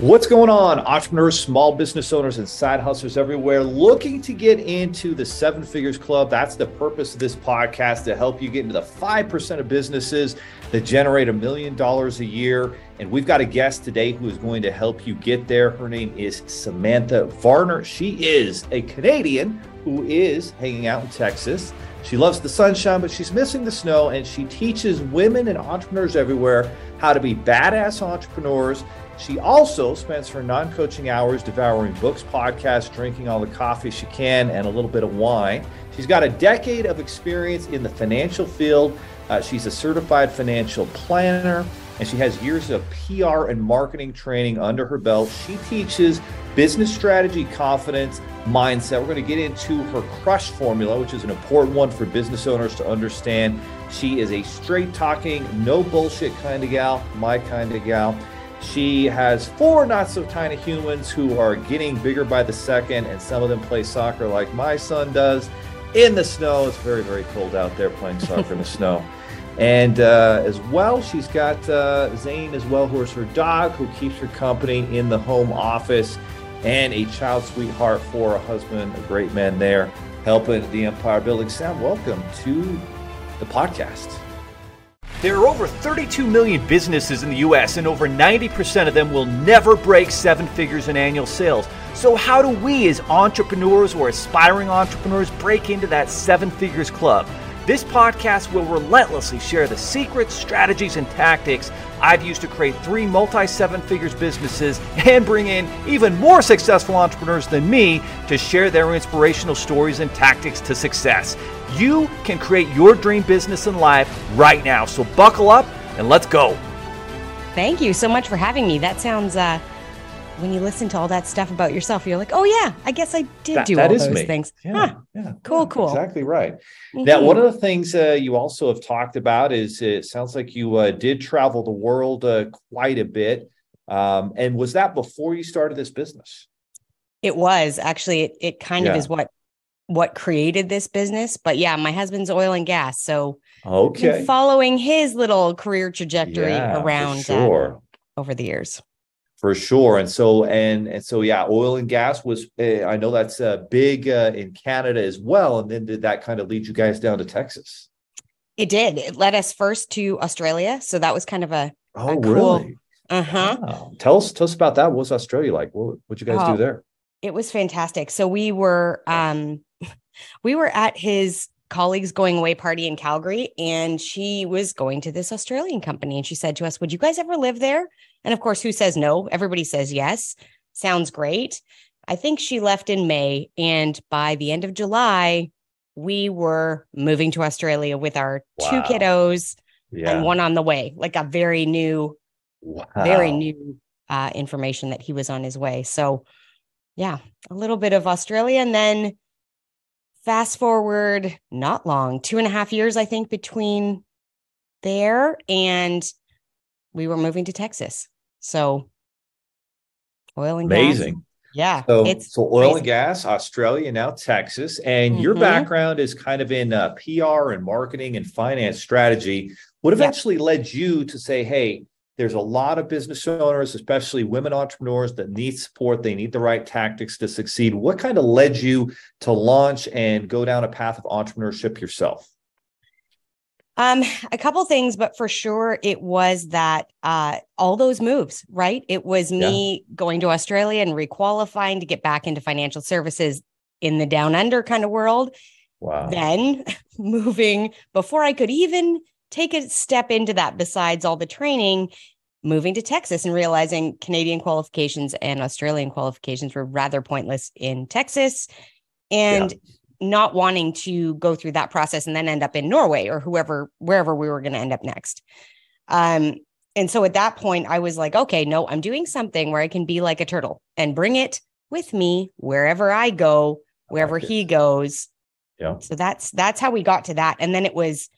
What's going on, entrepreneurs, small business owners, and side hustlers everywhere looking to get into the seven figures club? That's the purpose of this podcast to help you get into the 5% of businesses that generate a million dollars a year. And we've got a guest today who is going to help you get there. Her name is Samantha Varner. She is a Canadian who is hanging out in Texas. She loves the sunshine, but she's missing the snow. And she teaches women and entrepreneurs everywhere how to be badass entrepreneurs she also spends her non coaching hours devouring books, podcasts, drinking all the coffee she can, and a little bit of wine. She's got a decade of experience in the financial field. Uh, she's a certified financial planner, and she has years of PR and marketing training under her belt. She teaches business strategy, confidence, mindset. We're going to get into her crush formula, which is an important one for business owners to understand. She is a straight talking, no bullshit kind of gal, my kind of gal. She has four not so tiny humans who are getting bigger by the second, and some of them play soccer like my son does in the snow. It's very, very cold out there playing soccer in the snow. And uh, as well, she's got uh, Zane as well, who is her dog, who keeps her company in the home office, and a child sweetheart for a husband, a great man there, helping the empire building. Sam, welcome to the podcast. There are over 32 million businesses in the US, and over 90% of them will never break seven figures in annual sales. So, how do we, as entrepreneurs or aspiring entrepreneurs, break into that seven figures club? This podcast will relentlessly share the secrets, strategies, and tactics I've used to create three multi seven figures businesses and bring in even more successful entrepreneurs than me to share their inspirational stories and tactics to success. You can create your dream business and life right now. So buckle up and let's go. Thank you so much for having me. That sounds uh when you listen to all that stuff about yourself, you're like, oh yeah, I guess I did that, do that all is those me. things. Yeah, Huh. yeah, Cool, yeah, cool. Exactly right. Mhm. Now, one of the things uh, you also have talked about is it sounds like you uh, did travel the world uh, quite a bit. Um, and was that before you started this business? It was actually it, it kind Yeah. of is what what created this business. But yeah, my husband's oil and gas. So Okay. following his little career trajectory Yeah, around uh, sure. over the years. For sure. And so, and, and so, yeah, oil and gas was, uh, I know that's uh, big uh, in Canada as well. And then did that kind of lead you guys down to Texas? It did. It led us first to Australia. So that was kind of a Oh, cool- really? uh-huh. Wow. Tell us, tell us about that. What was Australia like? What, what'd you guys Oh, do there? It was fantastic. So we were um we were at his colleagues going away party in Calgary and she was going to this Australian company and she said to us, "Would you guys ever live there?" And of course, who says no? Everybody says yes. Sounds great. I think she left in May and by the end of July we were moving to Australia with our two kiddos Yeah. and one on the way. Like a very new wow. very new uh, information that he was on his way. So, yeah, a little bit of Australia. And then fast forward not long, two and a half years, I think, between there and we were moving to Texas. So, oil and gas. Amazing. Yeah. So, so oil crazy. and gas, Australia, now Texas, and your Mhm. background is kind of in uh, PR and marketing and finance strategy. What eventually led you to say, "Hey, there's a lot of business owners, especially women entrepreneurs, that need support. They need the right tactics to succeed." What kind of led you to launch and go down a path of entrepreneurship yourself? Um, a couple things, but for sure it was that uh all those moves, right? It was me going to Australia and requalifying to get back into financial services in the down under kind of world. Wow. Then moving before I could even take a step into that, besides all the training, moving to Texas and realizing Canadian qualifications and Australian qualifications were rather pointless in Texas. And not wanting to go through that process and then end up in Norway or whoever, wherever we were going to end up next. Um, and so at that point, I was like, okay, no, I'm doing something where I can be like a turtle and bring it with me wherever I go, wherever like he goes. Yeah. So that's that's how we got to that. And then it was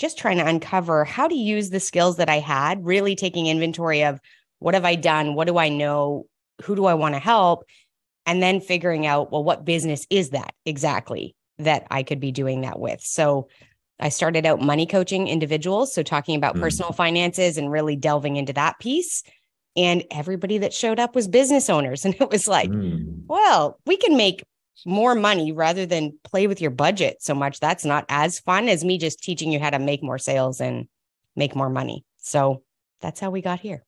just trying to uncover how to use the skills that I had, really taking inventory of what have I done? What do I know? Who do I want to help? And then figuring out, well, what business is that exactly that I could be doing that with? So I started out money coaching individuals. So talking about Mm. personal finances and really delving into that piece. and everybody that showed up was business owners. And it was like, Mm. well, we can make more money rather than play with your budget so much. That's not as fun as me just teaching you how to make more sales and make more money. So that's how we got here.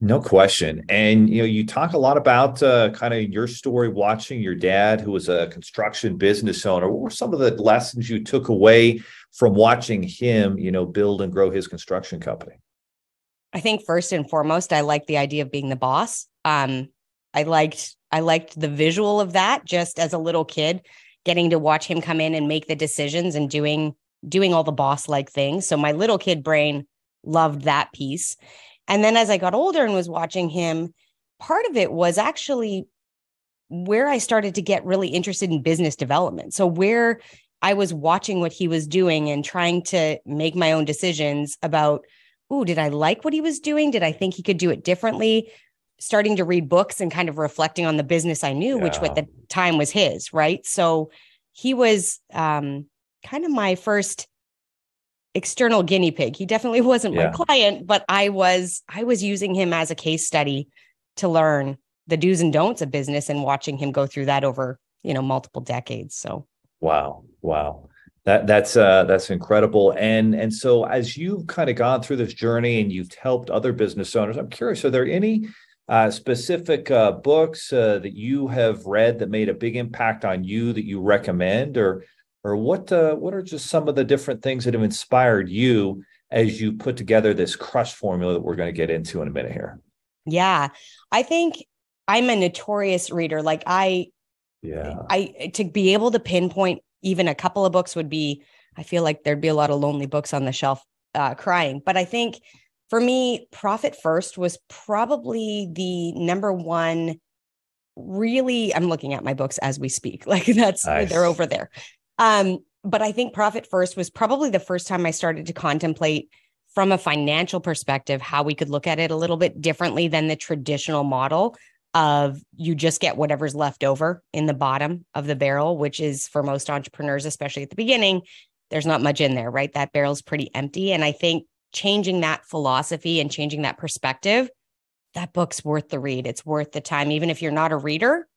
No question. And you know, you talk a lot about uh, kind of your story watching your dad, who was a construction business owner. What were some of the lessons you took away from watching him, you know, build and grow his construction company? I think first and foremost, I liked the idea of being the boss. Um, I liked I liked the visual of that just as a little kid, getting to watch him come in and make the decisions and doing doing all the boss like things. So my little kid brain loved that piece. And then as I got older and was watching him, part of it was actually where I started to get really interested in business development. So where I was watching what he was doing and trying to make my own decisions about, oh, did I like what he was doing? Did I think he could do it differently? Starting to read books and kind of reflecting on the business I knew, which at the time was his, right? So he was um, kind of my first external guinea pig. He definitely wasn't Yeah. my client, but I was I was using him as a case study to learn the do's and don'ts of business and watching him go through that over, you know, multiple decades. So Wow, wow. That that's uh that's incredible. And and so as you've kind of gone through this journey and you've helped other business owners, I'm curious, are there any uh, specific uh, books uh, that you have read that made a big impact on you that you recommend, or or what uh, what are just some of the different things that have inspired you as you put together this crush formula that we're going to get into in a minute here? yeah, I think I'm a notorious reader. Like I Yeah, I to be able to pinpoint even a couple of books would be I feel like there'd be a lot of lonely books on the shelf uh, crying. But I think for me, Profit First was probably the number one. Really, I'm looking at my books as we speak. Like that's Nice. they're over there. Um, but I think Profit First was probably the first time I started to contemplate from a financial perspective how we could look at it a little bit differently than the traditional model of you just get whatever's left over in the bottom of the barrel, which is for most entrepreneurs, especially at the beginning, there's not much in there, right? That barrel's pretty empty. And I think changing that philosophy and changing that perspective, that book's worth the read. It's worth the time. Even if you're not a reader,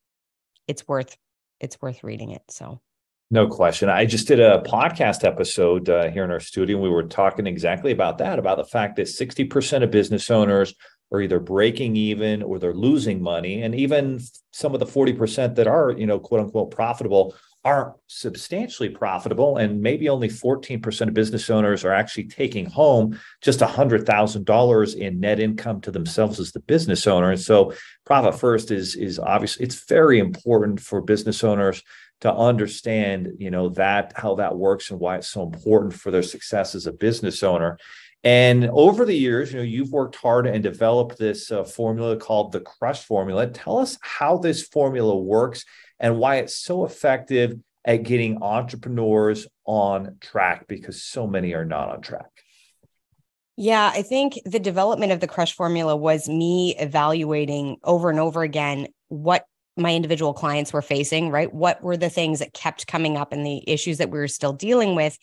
it's worth it's worth reading it. So No question. I just did a podcast episode uh, here in our studio. And we were talking exactly about that about the fact that 60% of business owners are either breaking even or they're losing money. And even some of the 40% that are, you know, quote unquote profitable aren't substantially profitable. And maybe only 14% of business owners are actually taking home just $100,000 in net income to themselves as the business owner. And so profit first is, is obviously, it's very important for business owners to understand you know that how that works and why it's so important for their success as a business owner and over the years you know you've worked hard and developed this uh, formula called the crush formula tell us how this formula works and why it's so effective at getting entrepreneurs on track because so many are not on track Yeah, I think the development of the crush formula was me evaluating over and over again what my individual clients were facing, right? What were the things that kept coming up and the issues that we were still dealing with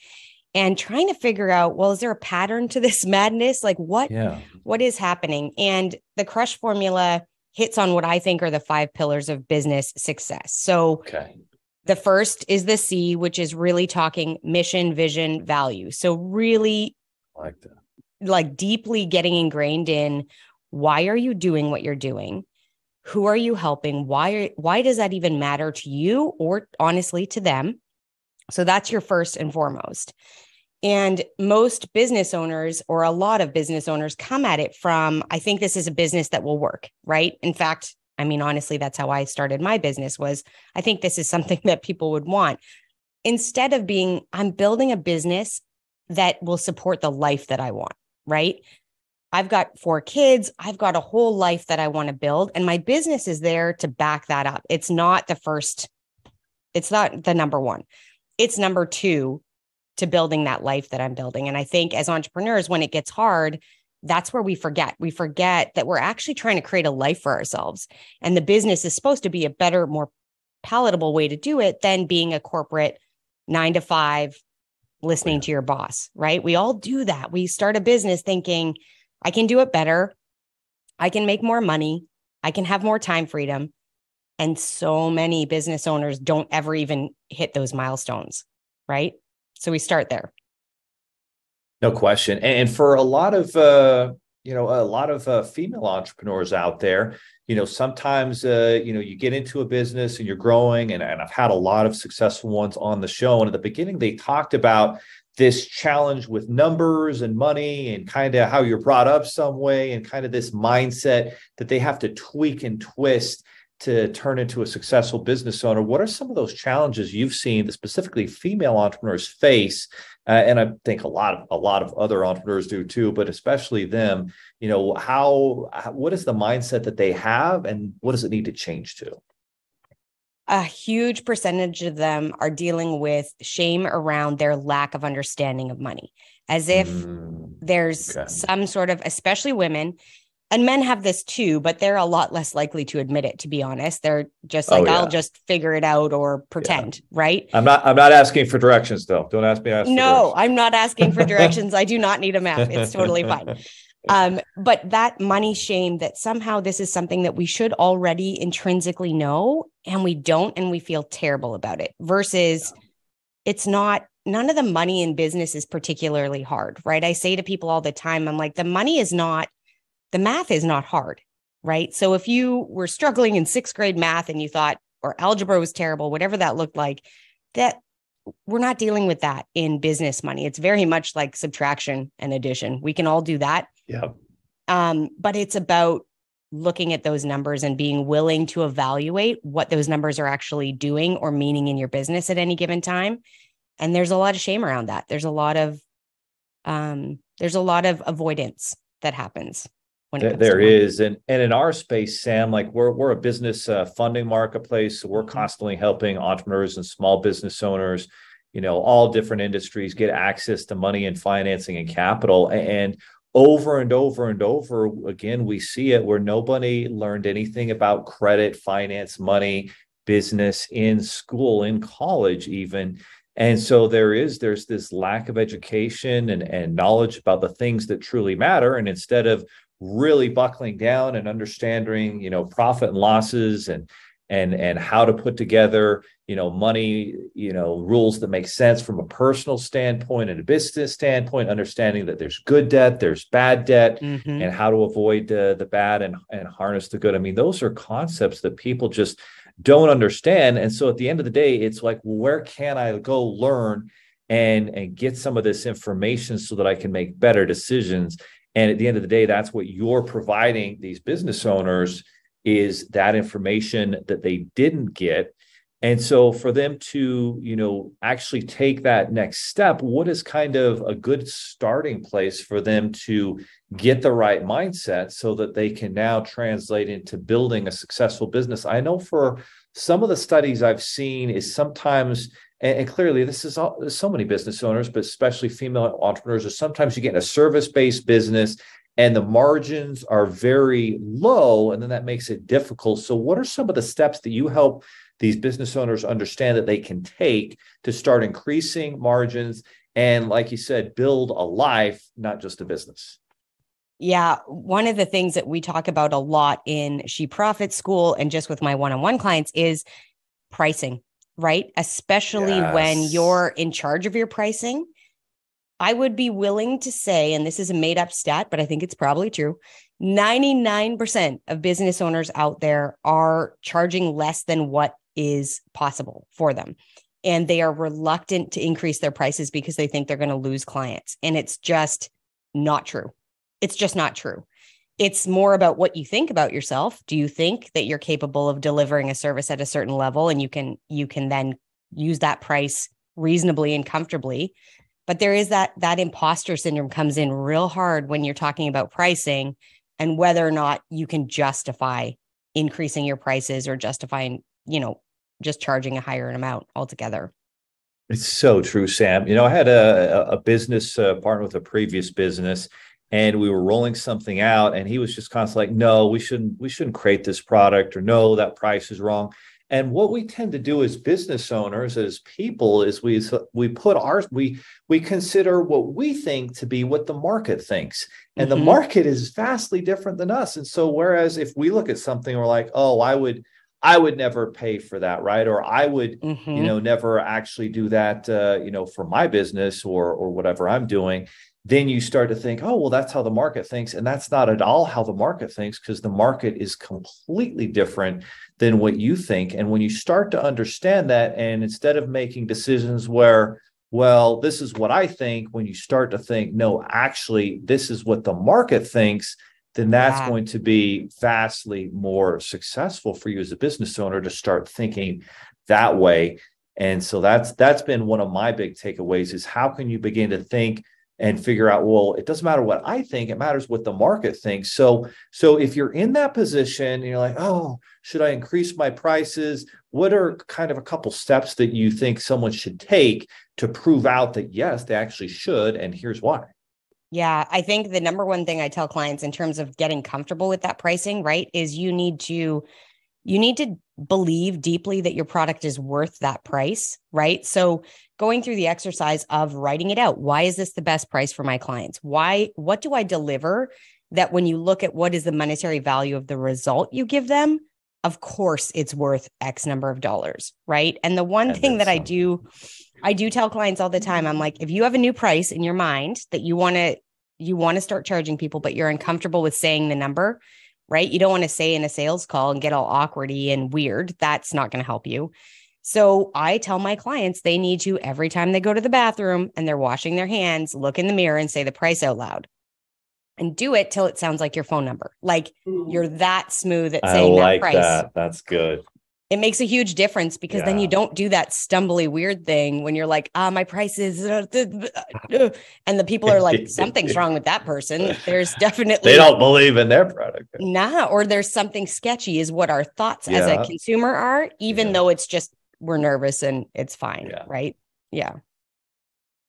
and trying to figure out, well, is there a pattern to this madness? Like what yeah what is happening? And the crush formula hits on what I think are the five pillars of business success. So okay. the first is the C, which is really talking mission, vision, value. So really I like that. like deeply getting ingrained in why are you doing what you're doing? Who are you helping? Why why does that even matter to you or honestly to them? So that's your first and foremost and most business owners or a lot of business owners come at it from i think this is a business that will work right in fact i mean honestly that's how i started my business was i think this is something that people would want instead of being i'm building a business that will support the life that i want right? I've got four kids. I've got a whole life that I want to build, and my business is there to back that up. It's not the first, it's not the number one. It's number two to building that life that I'm building. And I think as entrepreneurs, when it gets hard, that's where we forget. We forget that we're actually trying to create a life for ourselves. And the business is supposed to be a better, more palatable way to do it than being a corporate nine to five listening to your boss, right? We all do that. We start a business thinking, I can do it better. I can make more money, I can have more time freedom. And so many business owners don't ever even hit those milestones, right? So we start there. No question. And for a lot of uh, you know a lot of uh, female entrepreneurs out there, you know sometimes uh, you know you get into a business and you're growing, and, and I've had a lot of successful ones on the show. And at the beginning, they talked about this challenge with numbers and money and kind of how you're brought up some way and kind of this mindset that they have to tweak and twist to turn into a successful business owner what are some of those challenges you've seen that specifically female entrepreneurs face uh, and i think a lot of a lot of other entrepreneurs do too but especially them you know how what is the mindset that they have and what does it need to change to a huge percentage of them are dealing with shame around their lack of understanding of money, as if mm, there's okay. some sort of, especially women, and men have this too, but they're a lot less likely to admit it. To be honest, they're just oh, like, oh, yeah. "I'll just figure it out" or pretend, yeah. right? I'm not. I'm not asking for directions, though. Don't ask me. Ask no, I'm not asking for directions. I do not need a map. It's totally fine. um, but that money shame that somehow this is something that we should already intrinsically know and we don't and we feel terrible about it versus it's not none of the money in business is particularly hard right i say to people all the time i'm like the money is not the math is not hard right so if you were struggling in sixth grade math and you thought or algebra was terrible whatever that looked like that we're not dealing with that in business money it's very much like subtraction and addition we can all do that yeah. Um, but it's about looking at those numbers and being willing to evaluate what those numbers are actually doing or meaning in your business at any given time. And there's a lot of shame around that. There's a lot of um, there's a lot of avoidance that happens when there is and and in our space sam like we're we're a business uh, funding marketplace so we're mm-hmm. constantly helping entrepreneurs and small business owners you know all different industries get access to money and financing and capital and over and over and over again we see it where nobody learned anything about credit finance money business in school in college even and so there is there's this lack of education and, and knowledge about the things that truly matter and instead of really buckling down and understanding you know profit and losses and and and how to put together you know money you know rules that make sense from a personal standpoint and a business standpoint understanding that there's good debt there's bad debt mm-hmm. and how to avoid uh, the bad and and harness the good i mean those are concepts that people just don't understand and so at the end of the day it's like where can i go learn and and get some of this information so that i can make better decisions and at the end of the day that's what you're providing these business owners is that information that they didn't get. And so for them to you know actually take that next step what is kind of a good starting place for them to get the right mindset so that they can now translate into building a successful business? I know for some of the studies i've seen is sometimes and, clearly this is all, so many business owners but especially female entrepreneurs are sometimes you get in a service based business and the margins are very low and then that makes it difficult. So what are some of the steps that you help these business owners understand that they can take to start increasing margins and like you said build a life not just a business? Yeah, one of the things that we talk about a lot in She Profit School and just with my one-on-one clients is pricing, right? Especially yes. when you're in charge of your pricing I would be willing to say, and this is a made up stat, but I think it's probably true 99% of business owners out there are charging less than what is possible for them. And they are reluctant to increase their prices because they think they're going to lose clients. And it's just not true. It's just not true. It's more about what you think about yourself. Do you think that you're capable of delivering a service at a certain level and you can you can then use that price reasonably and comfortably? But there is that that imposter syndrome comes in real hard when you're talking about pricing and whether or not you can justify increasing your prices or justifying you know just charging a higher amount altogether. It's so true sam. You know i had a, a business uh, partner with a previous business and we were rolling something out and he was just constantly like no we shouldn't we shouldn't create this product or no that price is wrong And what we tend to do as business owners, as people, is we we put our we we consider what we think to be what the market thinks, and mm-hmm. the market is vastly different than us. And so, whereas if we look at something, we're like, oh, I would I would never pay for that, right? Or I would, mm-hmm. you know, never actually do that, uh, you know, for my business or or whatever I'm doing. Then you start to think, oh, well, that's how the market thinks, and that's not at all how the market thinks because the market is completely different than what you think. And when you start to understand that, and instead of making decisions where well, this is what I think. When you start to think, no, actually, this is what the market thinks, then that's going to be vastly more successful for you as a business owner to start thinking that way and so that's that's been one of my big takeaways is how can you begin to think and figure out well it doesn't matter what i think it matters what the market thinks. So so if you're in that position and you're like oh should i increase my prices? What are kind of a couple steps that you think someone should take to prove out that yes they actually should and here's why? Yeah, I think the number one thing I tell clients in terms of getting comfortable with that pricing, right, is you need to you need to believe deeply that your product is worth that price, right? So going through the exercise of writing it out. Why is this the best price for my clients? Why what do I deliver that when you look at what is the monetary value of the result you give them, of course it's worth X number of dollars, right? And the one thing that I do I do tell clients all the time, I'm like, if you have a new price in your mind that you want to you want to start charging people, but you're uncomfortable with saying the number, right? You don't want to say in a sales call and get all awkwardy and weird. That's not going to help you. So I tell my clients they need to every time they go to the bathroom and they're washing their hands, look in the mirror and say the price out loud. And do it till it sounds like your phone number. Like you're that smooth at saying I like that price. That. That's good it makes a huge difference because yeah. then you don't do that stumbly weird thing when you're like, ah, my price is, uh, uh, and the people are like, something's wrong with that person. There's definitely they don't believe in their product. Nah, or there's something sketchy, is what our thoughts yeah. as a consumer are, even yeah. though it's just we're nervous and it's fine, right? Yeah.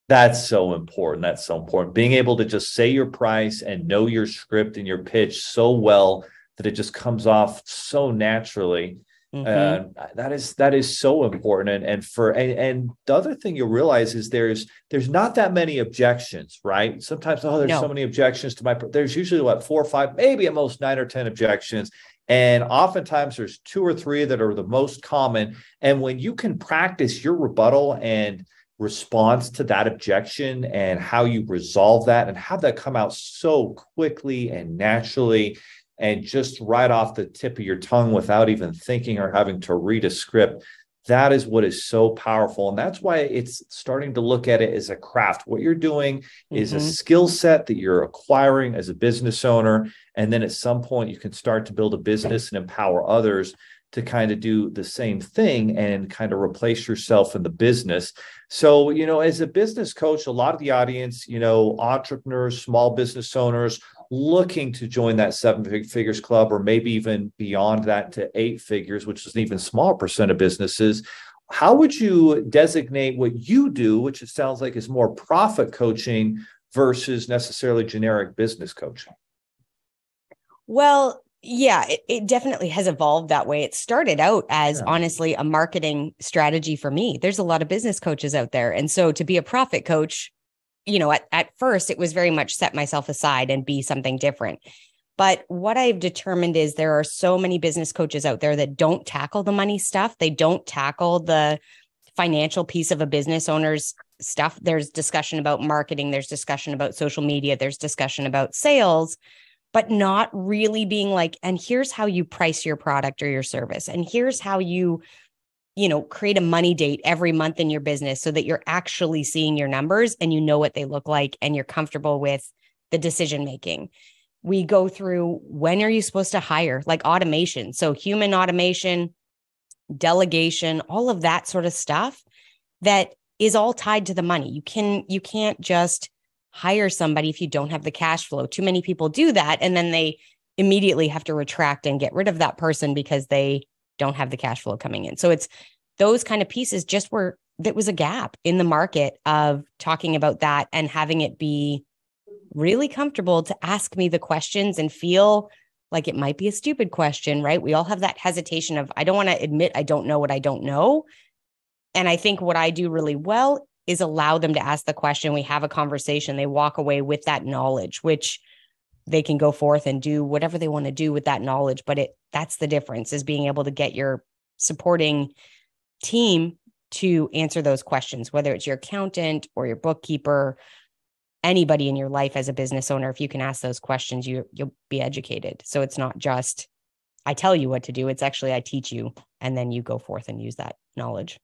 That's so important. That's so important. Being able to just say your price and know your script and your pitch so well that it just comes off so naturally Mm-hmm. Uh, that is that is so important, and and for and, and, the other thing you'll realize is there's there's not that many objections, right? Sometimes oh, there's no. so many objections to my. There's usually what four or five, maybe at most nine or ten objections, and oftentimes there's two or three that are the most common. And when you can practice your rebuttal and response to that objection and how you resolve that and have that come out so quickly and naturally and just right off the tip of your tongue without even thinking or having to read a script. That is what is so powerful. And that's why it's starting to look at it as a craft. What you're doing mm-hmm. is a mm-hmm. skill set that you're acquiring as a business owner. And then at some point, you can start to build a business and empower others to kind of do the same thing and kind of replace yourself in the business. So, you know, as a business coach, a lot of the audience, you know, entrepreneurs, small business owners looking to join that seven figures club or maybe even beyond that to eight figures, which is an even smaller percent of businesses, how would you designate what you do, which it sounds like is more profit coaching versus necessarily generic business coaching? Well, yeah, it, it, definitely has evolved that way. It started out as yeah. honestly a marketing strategy for me. There's a lot of business coaches out there. And so to be a profit coach you know, at, at first it was very much set myself aside and be something different. But what I've determined is there are so many business coaches out there that don't tackle the money stuff. They don't tackle the financial piece of a business owner's stuff. There's discussion about marketing, there's discussion about social media, there's discussion about sales, but not really being like, and here's how you price your product or your service, and here's how you you know, create a money date every month in your business so that you're actually seeing your numbers and you know what they look like and you're comfortable with the decision making. We go through when are you supposed to hire, like automation. So, human automation, delegation, all of that sort of stuff that is all tied to the money. You can you can't just hire somebody if you don't have the cash flow. Too many people do that and then they immediately have to retract and get rid of that person because they don't have the cash flow coming in. So it's those kind of pieces just were that was a gap in the market of talking about that and having it be really comfortable to ask me the questions and feel like it might be a stupid question, right? We all have that hesitation of, I don't want to admit I don't know what I don't know. And I think what I do really well is allow them to ask the question. We have a conversation. They walk away with that knowledge, which they can go forth and do whatever they want to do with that knowledge. But it that's the difference is being able to get your supporting team to answer those questions, whether it's your accountant or your bookkeeper, anybody in your life as a business owner. If you can ask those questions, you you'll be educated. So it's not just I tell you what to do. It's actually I teach you, and then you go forth and use that knowledge.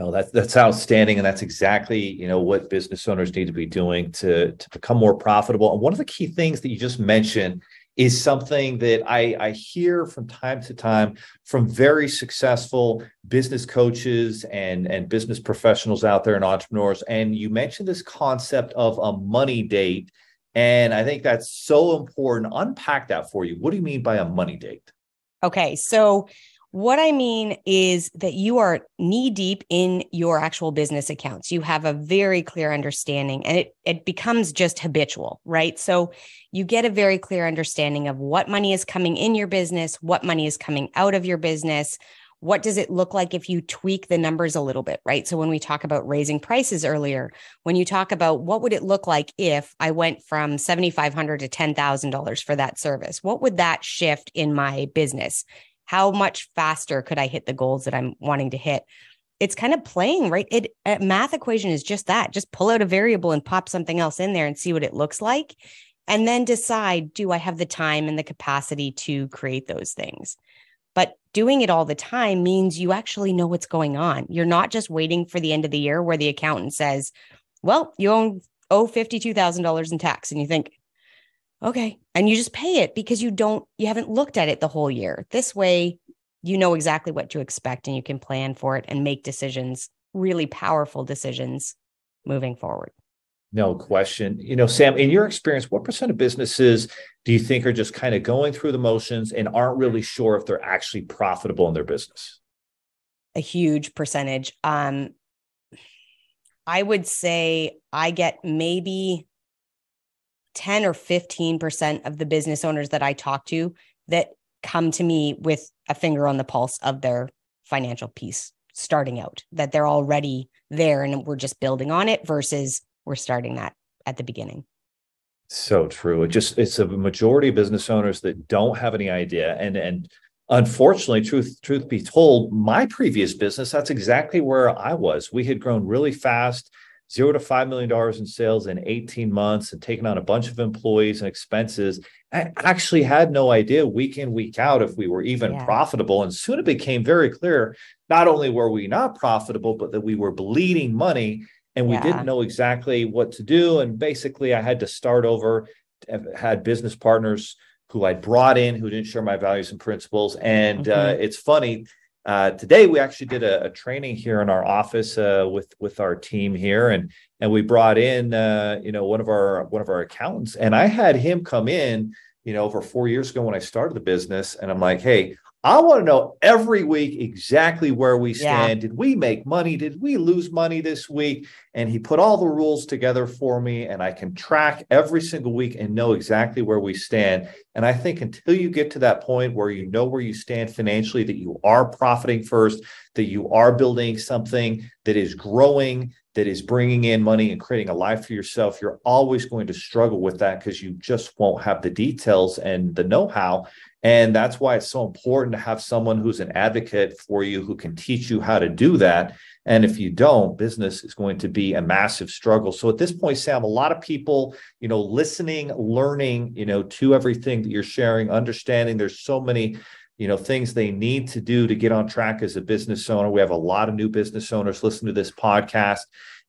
No, that's that's outstanding, and that's exactly you know what business owners need to be doing to to become more profitable. And one of the key things that you just mentioned is something that I, I hear from time to time from very successful business coaches and and business professionals out there and entrepreneurs. And you mentioned this concept of a money date, and I think that's so important. Unpack that for you. What do you mean by a money date? Okay, so what I mean is that you are knee deep in your actual business accounts. You have a very clear understanding and it, it becomes just habitual, right? So you get a very clear understanding of what money is coming in your business, what money is coming out of your business. What does it look like if you tweak the numbers a little bit, right? So when we talk about raising prices earlier, when you talk about what would it look like if I went from 7500 to $10,000 for that service, what would that shift in my business? How much faster could I hit the goals that I'm wanting to hit? It's kind of playing, right? It math equation is just that. Just pull out a variable and pop something else in there and see what it looks like. And then decide, do I have the time and the capacity to create those things? But doing it all the time means you actually know what's going on. You're not just waiting for the end of the year where the accountant says, well, you owe, owe $52,000 in tax. And you think, okay. And you just pay it because you don't, you haven't looked at it the whole year. This way, you know exactly what to expect and you can plan for it and make decisions, really powerful decisions moving forward. No question. You know, Sam, in your experience, what percent of businesses do you think are just kind of going through the motions and aren't really sure if they're actually profitable in their business? A huge percentage. Um, I would say I get maybe 10 or 15% of the business owners that I talk to that come to me with a finger on the pulse of their financial piece starting out, that they're already there and we're just building on it versus we're starting that at the beginning. So true. It just it's a majority of business owners that don't have any idea. And and unfortunately, truth truth be told, my previous business, that's exactly where I was. We had grown really fast zero to five million dollars in sales in 18 months and taking on a bunch of employees and expenses. I actually had no idea week in, week out if we were even yeah. profitable. And soon it became very clear not only were we not profitable, but that we were bleeding money and we yeah. didn't know exactly what to do. And basically, I had to start over, had business partners who I brought in who didn't share my values and principles. And uh, mm-hmm. uh, it's funny uh, today we actually did a, a, training here in our office uh, with with our team here, and and we brought in uh, you know one of our one of our accountants, and I had him come in you know over four years ago when I started the business, and I'm like, hey, I want to know every week exactly where we stand. Yeah. Did we make money? Did we lose money this week? And he put all the rules together for me, and I can track every single week and know exactly where we stand. And I think until you get to that point where you know where you stand financially, that you are profiting first, that you are building something that is growing, that is bringing in money and creating a life for yourself, you're always going to struggle with that because you just won't have the details and the know how. And that's why it's so important to have someone who's an advocate for you who can teach you how to do that. And if you don't, business is going to be a massive struggle. So at this point, Sam, a lot of people, you know, listening, learning, you know, to everything that you're sharing, understanding there's so many, you know, things they need to do to get on track as a business owner. We have a lot of new business owners listening to this podcast.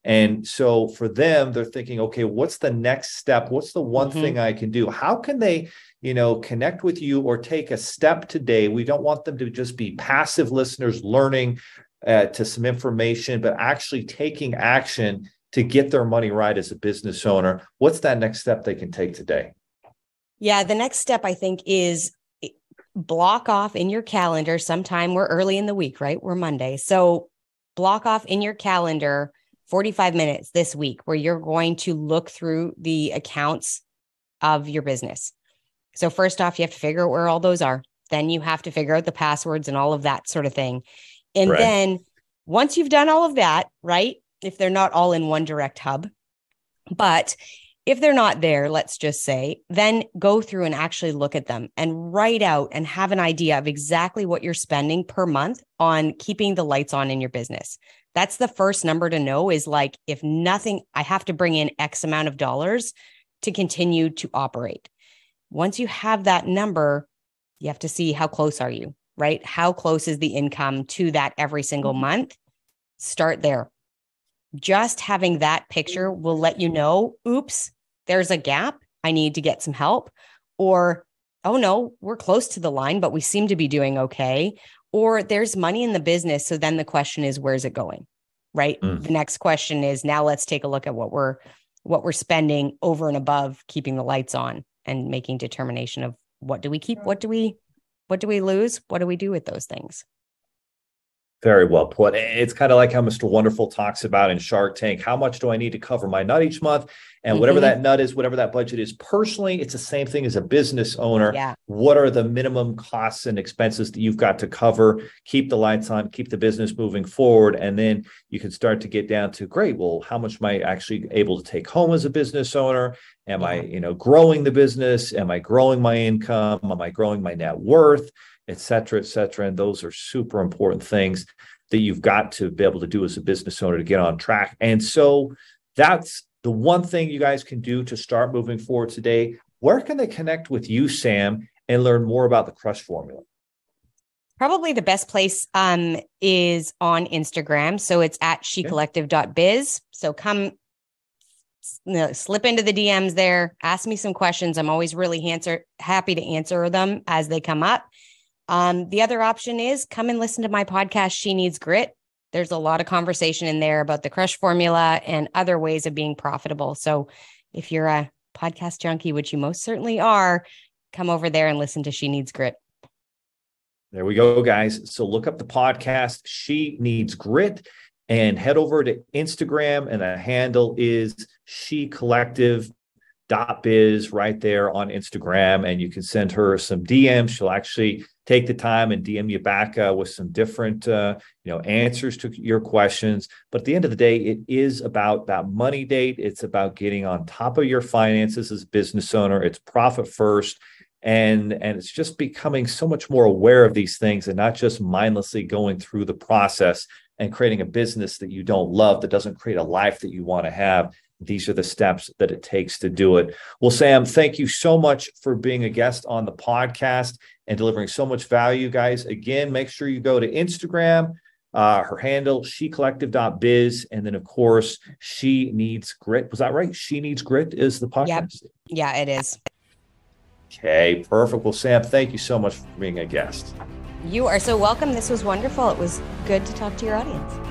And so for them, they're thinking, okay, what's the next step? What's the one mm-hmm. thing I can do? How can they you know, connect with you or take a step today. We don't want them to just be passive listeners learning uh, to some information, but actually taking action to get their money right as a business owner. What's that next step they can take today? Yeah, the next step I think is eh, block off in your calendar sometime we're early in the week, right? We're Monday. So block off in your calendar 45 minutes this week where you're going to look through the accounts of your business So, first off, you have to figure out where all those are. Then you have to figure out the passwords and all of that sort of thing. And right. then once you've done all of that, right? If they're not all in one direct hub, but if they're not there, let's just say, then go through and actually look at them and write out and have an idea of exactly what you're spending per month on keeping the lights on in your business. That's the first number to know is like, if nothing, I have to bring in X amount of dollars to continue to operate. Once you have that number, you have to see how close are you, right? How close is the income to that every single mm-hmm. month? Start there. Just having that picture will let you know, oops, there's a gap. I need to get some help. Or, oh no, we're close to the line, but we seem to be doing okay. Or there's money in the business. So then the question is, where's it going? Right. Mm. The next question is now let's take a look at what we're what we're spending over and above keeping the lights on and making determination of what do we keep what do we what do we lose what do we do with those things very well put. It's kind of like how Mr. Wonderful talks about in Shark Tank. How much do I need to cover my nut each month? And whatever mm-hmm. that nut is, whatever that budget is, personally, it's the same thing as a business owner. Yeah. What are the minimum costs and expenses that you've got to cover? Keep the lights on, keep the business moving forward. And then you can start to get down to great. Well, how much am I actually able to take home as a business owner? Am yeah. I, you know, growing the business? Am I growing my income? Am I growing my net worth? Et cetera, et cetera. And those are super important things that you've got to be able to do as a business owner to get on track. And so that's the one thing you guys can do to start moving forward today. Where can they connect with you, Sam, and learn more about the Crush Formula? Probably the best place um, is on Instagram. So it's at shecollective.biz. So come slip into the DMs there, ask me some questions. I'm always really answer, happy to answer them as they come up. Um, the other option is come and listen to my podcast, She Needs Grit. There's a lot of conversation in there about the crush formula and other ways of being profitable. So if you're a podcast junkie, which you most certainly are, come over there and listen to She Needs Grit. There we go, guys. So look up the podcast, She Needs Grit, and head over to Instagram. And the handle is She Collective dot biz right there on Instagram, and you can send her some DMs. She'll actually take the time and DM you back uh, with some different, uh, you know, answers to your questions. But at the end of the day, it is about that money date. It's about getting on top of your finances as a business owner. It's profit first. And, and it's just becoming so much more aware of these things and not just mindlessly going through the process and creating a business that you don't love that doesn't create a life that you want to have these are the steps that it takes to do it. Well, Sam, thank you so much for being a guest on the podcast and delivering so much value, guys. Again, make sure you go to Instagram. Uh, her handle, shecollective.biz. And then, of course, She Needs Grit. Was that right? She Needs Grit is the podcast? Yep. Yeah, it is. Okay, perfect. Well, Sam, thank you so much for being a guest. You are so welcome. This was wonderful. It was good to talk to your audience.